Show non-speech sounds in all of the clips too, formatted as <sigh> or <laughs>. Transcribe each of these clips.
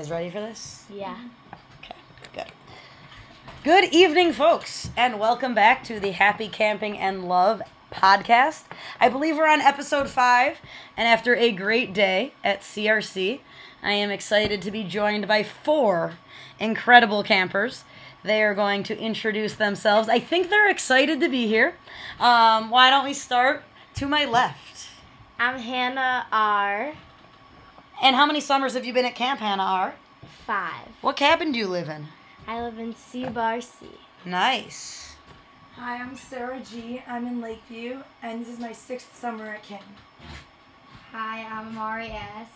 guys ready for this? Yeah. Okay, good. Good evening, folks, and welcome back to the Happy Camping and Love podcast. I believe we're on episode five, and after a great day at CRC, I am excited to be joined by four incredible campers. They are going to introduce themselves. I think they're excited to be here. Um, why don't we start to my left? I'm Hannah R. And how many summers have you been at Camp Hannah R? Five. What cabin do you live in? I live in C Bar C. Nice. Hi, I'm Sarah G. I'm in Lakeview, and this is my sixth summer at camp. Hi, I'm Amari S.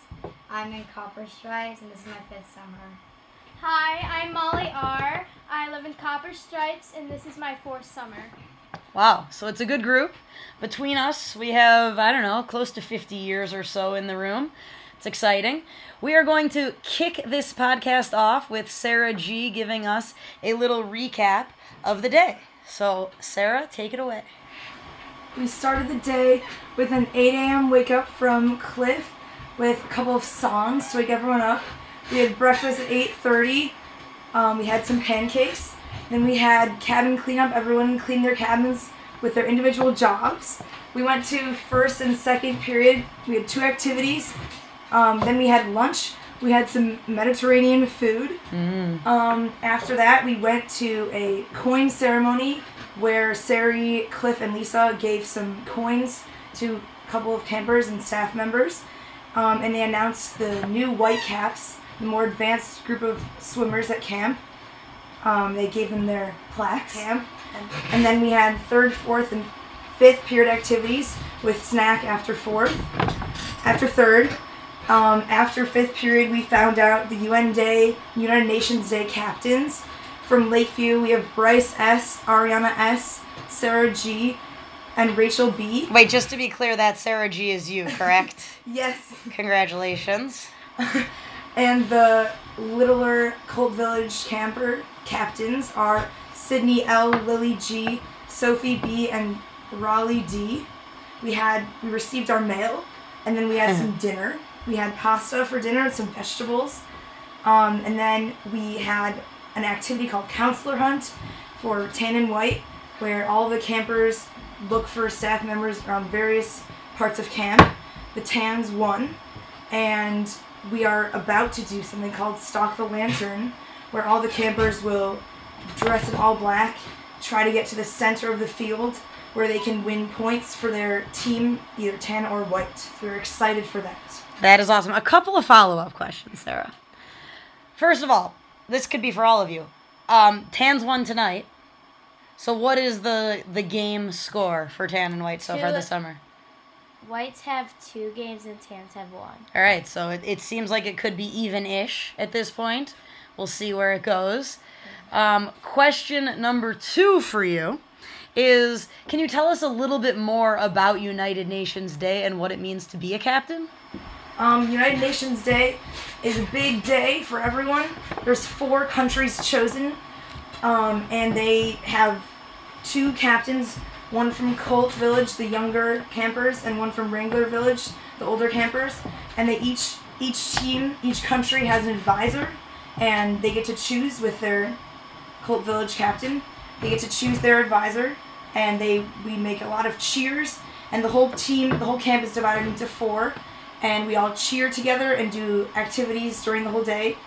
I'm in Copper Stripes, and this is my fifth summer. Hi, I'm Molly R. I live in Copper Stripes, and this is my fourth summer. Wow. So it's a good group. Between us, we have, I don't know, close to 50 years or so in the room. It's exciting. We are going to kick this podcast off with Sarah G giving us a little recap of the day. So, Sarah, take it away. We started the day with an 8 a.m. wake up from Cliff with a couple of songs to wake everyone up. We had breakfast at 8:30. Um, we had some pancakes. Then we had cabin cleanup. Everyone cleaned their cabins with their individual jobs. We went to first and second period. We had two activities. Um, then we had lunch. We had some Mediterranean food. Um, after that, we went to a coin ceremony where Sari, Cliff, and Lisa gave some coins to a couple of campers and staff members. Um, and they announced the new White Caps, the more advanced group of swimmers at camp. Um, they gave them their plaques. Camp. And, and then we had third, fourth, and fifth period activities with snack after fourth. After third, um, after fifth period, we found out the UN Day, United Nations Day captains. From Lakeview, we have Bryce S., Ariana S., Sarah G., and Rachel B. Wait, just to be clear, that Sarah G is you, correct? <laughs> Yes. Congratulations. <laughs> And the littler Colt Village camper captains are Sydney L, Lily G, Sophie B, and Raleigh D. We had we received our mail, and then we had some <laughs> dinner. We had pasta for dinner and some vegetables, um, and then we had an activity called Counselor Hunt for Tan and White, where all the campers look for staff members around various parts of camp. The Tans won, and we are about to do something called Stalk the Lantern, where all the campers will dress in all black, try to get to the center of the field where they can win points for their team, either tan or white. So we're excited for that. That is awesome. A couple of follow up questions, Sarah. First of all, this could be for all of you. Um, Tan's won tonight. So what is the the game score for Tan and White so far this summer? Whites have two games and Tans have one. All right, so it, it seems like it could be even ish at this point. We'll see where it goes. Um, question number two for you is Can you tell us a little bit more about United Nations Day and what it means to be a captain? Um, United Nations Day is a big day for everyone. There's four countries chosen, um, and they have two captains. One from Colt Village, the younger campers, and one from Wrangler Village, the older campers. And they each each team, each country has an advisor, and they get to choose with their Colt Village captain. They get to choose their advisor, and they we make a lot of cheers. And the whole team, the whole camp is divided into four, and we all cheer together and do activities during the whole day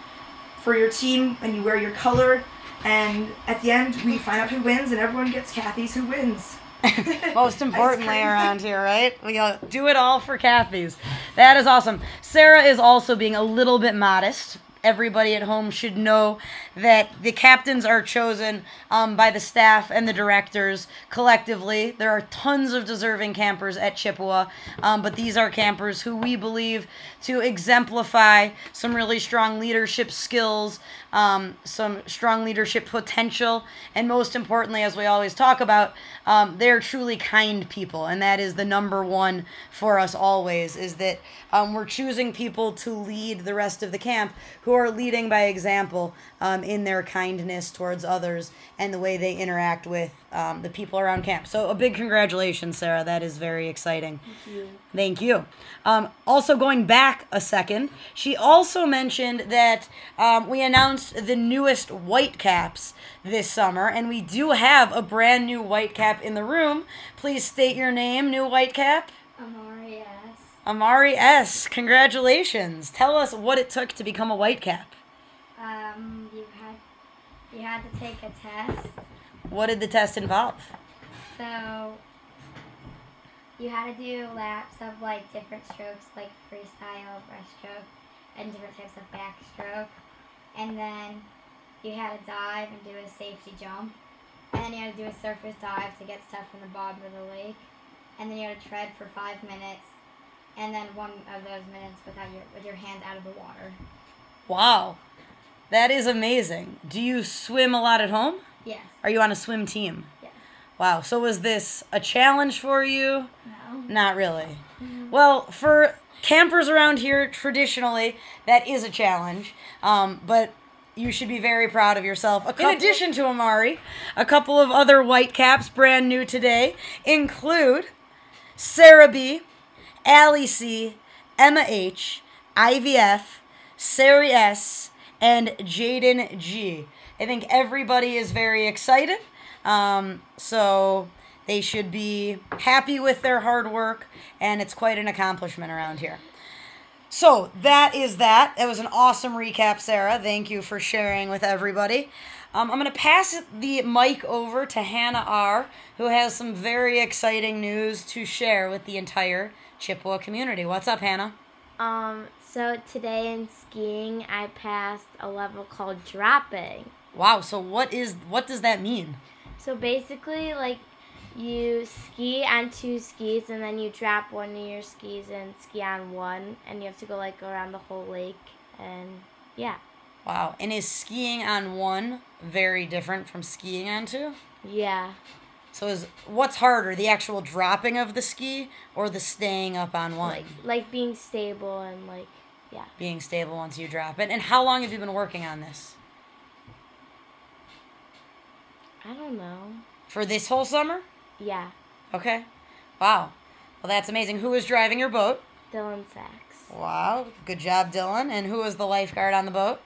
for your team. And you wear your color, and at the end we find out who wins, and everyone gets Kathy's who wins. <laughs> Most importantly around here, right? We go do it all for Kathy's. That is awesome. Sarah is also being a little bit modest. Everybody at home should know that the captains are chosen um, by the staff and the directors collectively. There are tons of deserving campers at Chippewa, um, but these are campers who we believe to exemplify some really strong leadership skills, um, some strong leadership potential, and most importantly, as we always talk about, um, they're truly kind people, and that is the number one for us always. Is that um, we're choosing people to lead the rest of the camp who are leading by example um, in their kindness towards others and the way they interact with um, the people around camp. So, a big congratulations, Sarah. That is very exciting. Thank you. Thank you. Um, also, going back a second, she also mentioned that um, we announced the newest Whitecaps this summer, and we do have a brand new Whitecap in the room. Please state your name, new Whitecap. Amari S. Amari S. Congratulations. Tell us what it took to become a Whitecap. Um, you had to take a test. What did the test involve? So you had to do laps of like different strokes, like freestyle, breaststroke, and different types of backstroke. And then you had to dive and do a safety jump. And then you had to do a surface dive to get stuff from the bottom of the lake. And then you had to tread for five minutes. And then one of those minutes without your with your hand out of the water. Wow. That is amazing. Do you swim a lot at home? Yes. Are you on a swim team? Yes. Wow. So was this a challenge for you? No. Not really. Well, for campers around here, traditionally, that is a challenge. Um, but you should be very proud of yourself. In <laughs> addition to Amari, a couple of other Whitecaps, brand new today, include Sarah B., Allie C., Emma H., Ivy F., Sari S., and Jaden G. I think everybody is very excited. Um, so they should be happy with their hard work, and it's quite an accomplishment around here. So that is that. It was an awesome recap, Sarah. Thank you for sharing with everybody. Um, I'm going to pass the mic over to Hannah R., who has some very exciting news to share with the entire Chippewa community. What's up, Hannah? Um, so today in skiing, I passed a level called dropping. Wow. So what is what does that mean? So basically, like, you ski on two skis and then you drop one of your skis and ski on one, and you have to go like around the whole lake, and yeah, Wow. And is skiing on one very different from skiing on two? yeah. So is what's harder, the actual dropping of the ski or the staying up on one? Like, like being stable and like, yeah. being stable once you drop it. And how long have you been working on this? I don't know. For this whole summer? Yeah, Okay. Wow. Well, that's amazing. Who was driving your boat? Dylan Sachs, Wow. Good job, Dylan. And who was the lifeguard on the boat?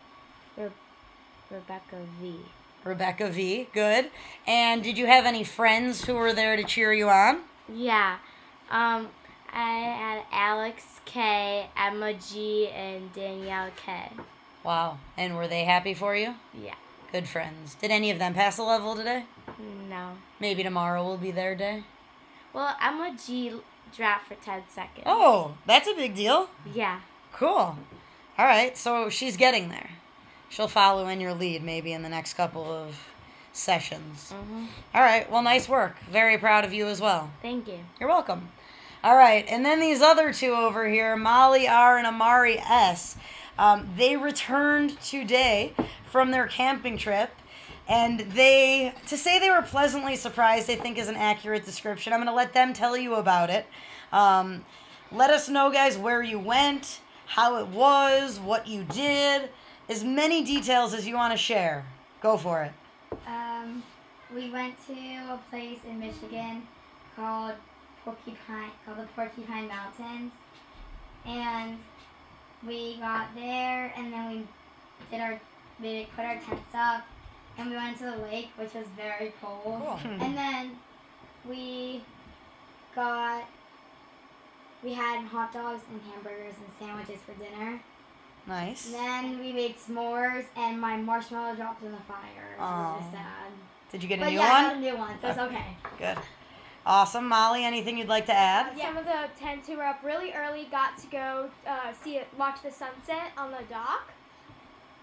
Rebecca V. Rebecca V. Good. And did you have any friends who were there to cheer you on? Yeah. Um, I had Alex K, Emma G, and Danielle K. Wow. And were they happy for you? Yeah. Good friends. Did any of them pass a level today? No. Maybe tomorrow will be their day. Well, Emma G dropped for 10 seconds. Oh, that's a big deal. Yeah. Cool. All right, so she's getting there. She'll follow in your lead maybe in the next couple of sessions. Mhm. All right, well, nice work. Very proud of you as well. Thank you. You're welcome. All right, and then these other two over here, Molly R and Amari S, um, they returned today from their camping trip. And they, to say they were pleasantly surprised, I think is an accurate description. I'm going to let them tell you about it. Um, let us know, guys, where you went, how it was, what you did, as many details as you want to share. Go for it. Um, we went to a place in Michigan called Porcupine, called the Porcupine Mountains, and we got there, and then we did our, we put our tents up, and we went to the lake, which was very cold. Cool. And then we got, we had hot dogs and hamburgers and sandwiches for dinner. Nice. Then we made s'mores, and my marshmallow dropped in the fire. It was really sad. Did you get a But new yeah, I one? got a new one, so it's okay. Good. Awesome. Molly, anything you'd like to add? Some of the tents who were up really early got to go uh, see it, watch the sunset on the dock.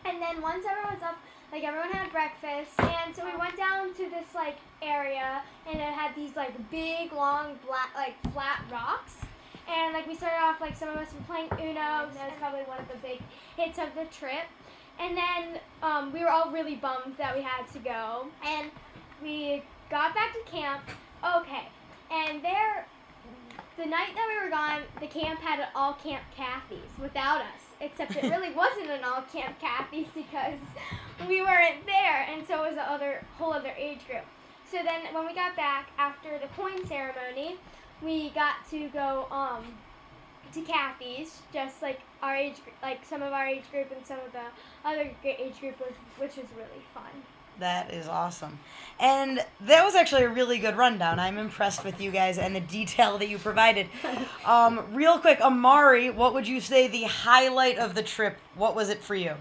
And then once everyone was up, like everyone had breakfast, and so we went down to this like area, and it had these like big, long, black, like flat rocks. And like we started off, like some of us were playing Uno. That was probably one of the big hits of the trip. And then um, we were all really bummed that we had to go. And we got back to camp. Okay. And there, the night that we were gone, the camp had an all camp Kathy's without us. except it really <laughs> wasn't an all camp Kathy's because we weren't there, and so it was the other whole other age group. So then when we got back after the coin ceremony, we got to go um to Kathy's, just like our age, gr- like some of our age group and some of the other gr- age group was, which was really fun. That is awesome. And that was actually a really good rundown. I'm impressed with you guys and the detail that you provided. <laughs> Um, real quick, Amari, what would you say the highlight of the trip? What was it for you?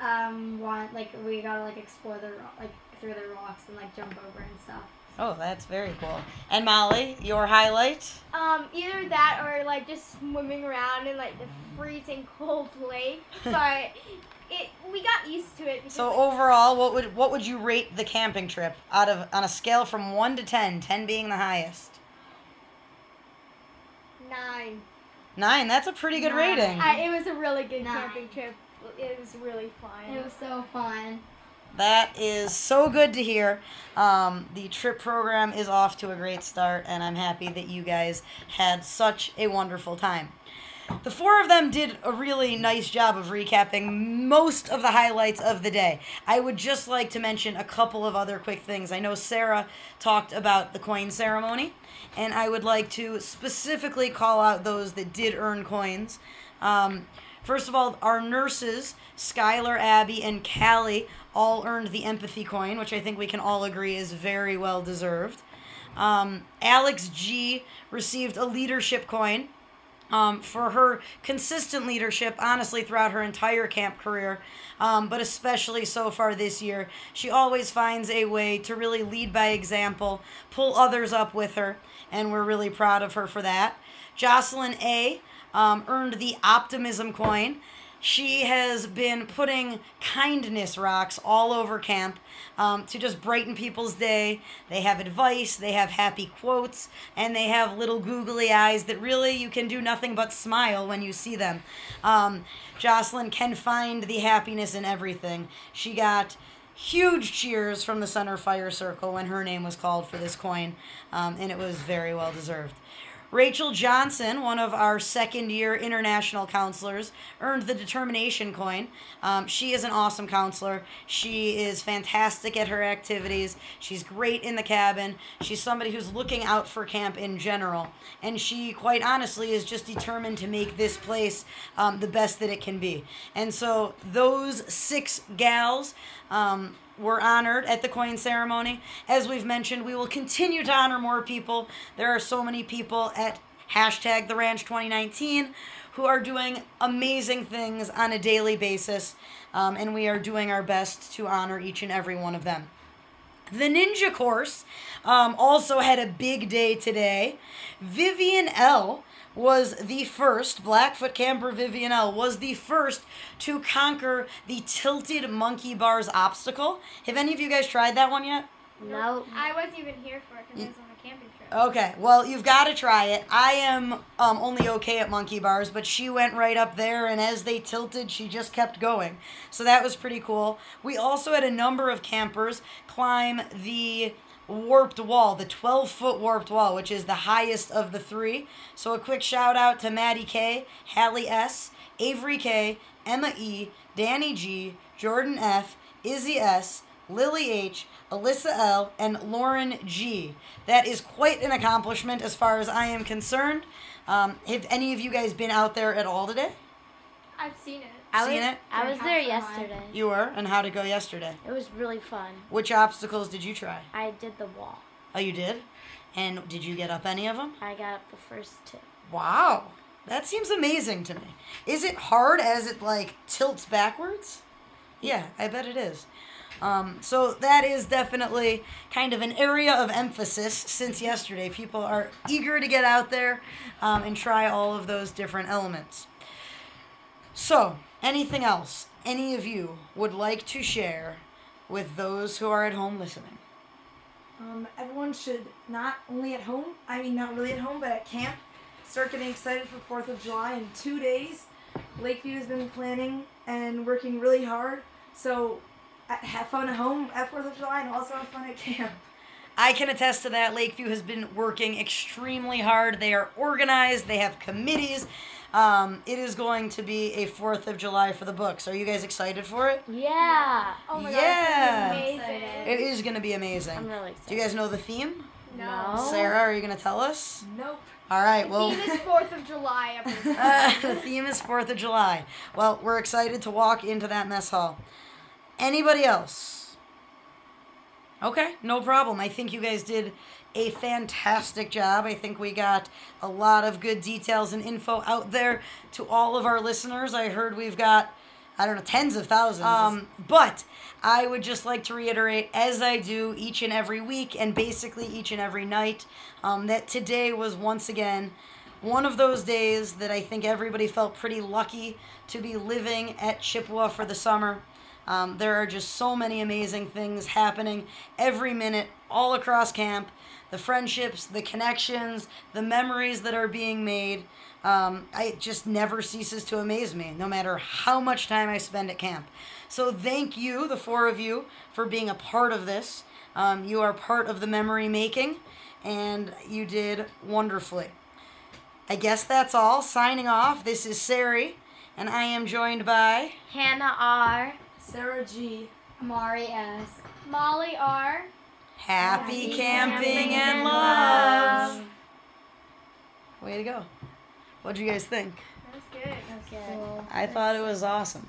Um, one like we gotta like explore the ro- like through the rocks and like jump over and stuff. Oh, that's very cool. And Molly, your highlight? Um, either that or like just swimming around in like the freezing cold lake, <laughs> but it we got used to it. Because, So like, overall, what would what would you rate the camping trip out of on a scale from 1 to 10, 10 being the highest? nine. 9, that's a pretty good Nine. rating. I, it was a really good Nine. camping trip. It was really fun. It was so fun. That is so good to hear. Um, the trip program is off to a great start, and I'm happy that you guys had such a wonderful time. The four of them did a really nice job of recapping most of the highlights of the day. I would just like to mention a couple of other quick things. I know Sarah talked about the coin ceremony, and I would like to specifically call out those that did earn coins. Um, first of all, our nurses, Skylar, Abby, and Callie, all earned the empathy coin, which I think we can all agree is very well deserved. Um, Alex G received a leadership coin um, for her consistent leadership, honestly, throughout her entire camp career, um, but especially so far this year. She always finds a way to really lead by example, pull others up with her, and we're really proud of her for that. Jocelyn A. Um, earned the optimism coin. She has been putting kindness rocks all over camp um, to just brighten people's day. They have advice, they have happy quotes, and they have little googly eyes that really you can do nothing but smile when you see them. Um, Jocelyn can find the happiness in everything. She got huge cheers from the Center Fire Circle when her name was called for this coin, um, and it was very well deserved. Rachel Johnson, one of our second year international counselors, earned the determination coin. Um, she is an awesome counselor. She is fantastic at her activities. She's great in the cabin. She's somebody who's looking out for camp in general. And she, quite honestly, is just determined to make this place um, the best that it can be. And so, those six gals. Um, were honored at the coin ceremony. As we've mentioned, we will continue to honor more people. There are so many people at hashtag the ranch 2019 who are doing amazing things on a daily basis, um, and we are doing our best to honor each and every one of them. The ninja course um, also had a big day today. Vivian L was the first, Blackfoot camper Vivian L was the first to conquer the tilted monkey bars obstacle. Have any of you guys tried that one yet? No. I wasn't even here for it because I was on a camping trip. Okay, well, you've got to try it. I am um, only okay at monkey bars, but she went right up there, and as they tilted, she just kept going. So that was pretty cool. We also had a number of campers climb the warped wall, the 12 foot warped wall, which is the highest of the three. So a quick shout out to Maddie K, Hallie S, Avery K, Emma E, Danny G, Jordan F, Izzy S, Lily H, Alyssa L, and Lauren G. That is quite an accomplishment as far as I am concerned. Um, have any of you guys been out there at all today? I've seen it. I Seen was, it? I was there yesterday. You were, and how did it go yesterday? It was really fun. Which obstacles did you try? I did the wall. Oh, you did? And did you get up any of them? I got up the first two. Wow, that seems amazing to me. Is it hard as it like tilts backwards? Yeah, I bet it is. Um, so that is definitely kind of an area of emphasis since yesterday. People are eager to get out there um, and try all of those different elements. So, anything else any of you would like to share with those who are at home listening? Um, everyone should not only at home, I mean, not really at home, but at camp, start getting excited for 4th of July in two days. Lakeview has been planning and working really hard. So uh, have fun at home at 4th of July and also have fun at camp. I can attest to that. Lakeview has been working extremely hard. They are organized, they have committees. Um, it is going to be a Fourth of July for the books. Are you guys excited for it? Yeah. Oh my Yeah. god, it's. It is going to be amazing. I'm really excited. Do you guys know the theme? No. Sarah, are you going to tell us? Nope. All right. Well. the Theme is <laughs> Fourth of July. Uh, <laughs> the theme is Fourth of July. Well, we're excited to walk into that mess hall. Anybody else? Okay, no problem. I think you guys did a fantastic job. I think we got a lot of good details and info out there to all of our listeners. I heard we've got, I don't know, tens of thousands. Um, but I would just like to reiterate, as I do each and every week and basically each and every night, um, that today was once again one of those days that I think everybody felt pretty lucky to be living at Chippewa for the summer. Um, there are just so many amazing things happening every minute all across camp. The friendships, the connections, the memories that are being made. Um, I, it just never ceases to amaze me, no matter how much time I spend at camp. So thank you, the four of you, for being a part of this. Um, you are part of the memory making, and you did wonderfully. I guess that's all. Signing off. This is Sari, and I am joined by. Hannah R. Sarah G. Amari S. Molly R. Happy, Happy camping, camping and and love. love. Way to go. What'd you guys think? That's good. Okay. I thought it was awesome.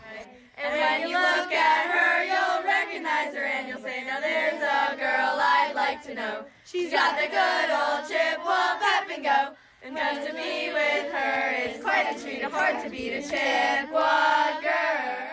And when you look at her, you'll recognize her and you'll say, Now there's a girl I'd like to know. She's got the good old Chippewa pep and go. And just to be with her is quite a treat, afford to beat a Chippewa girl.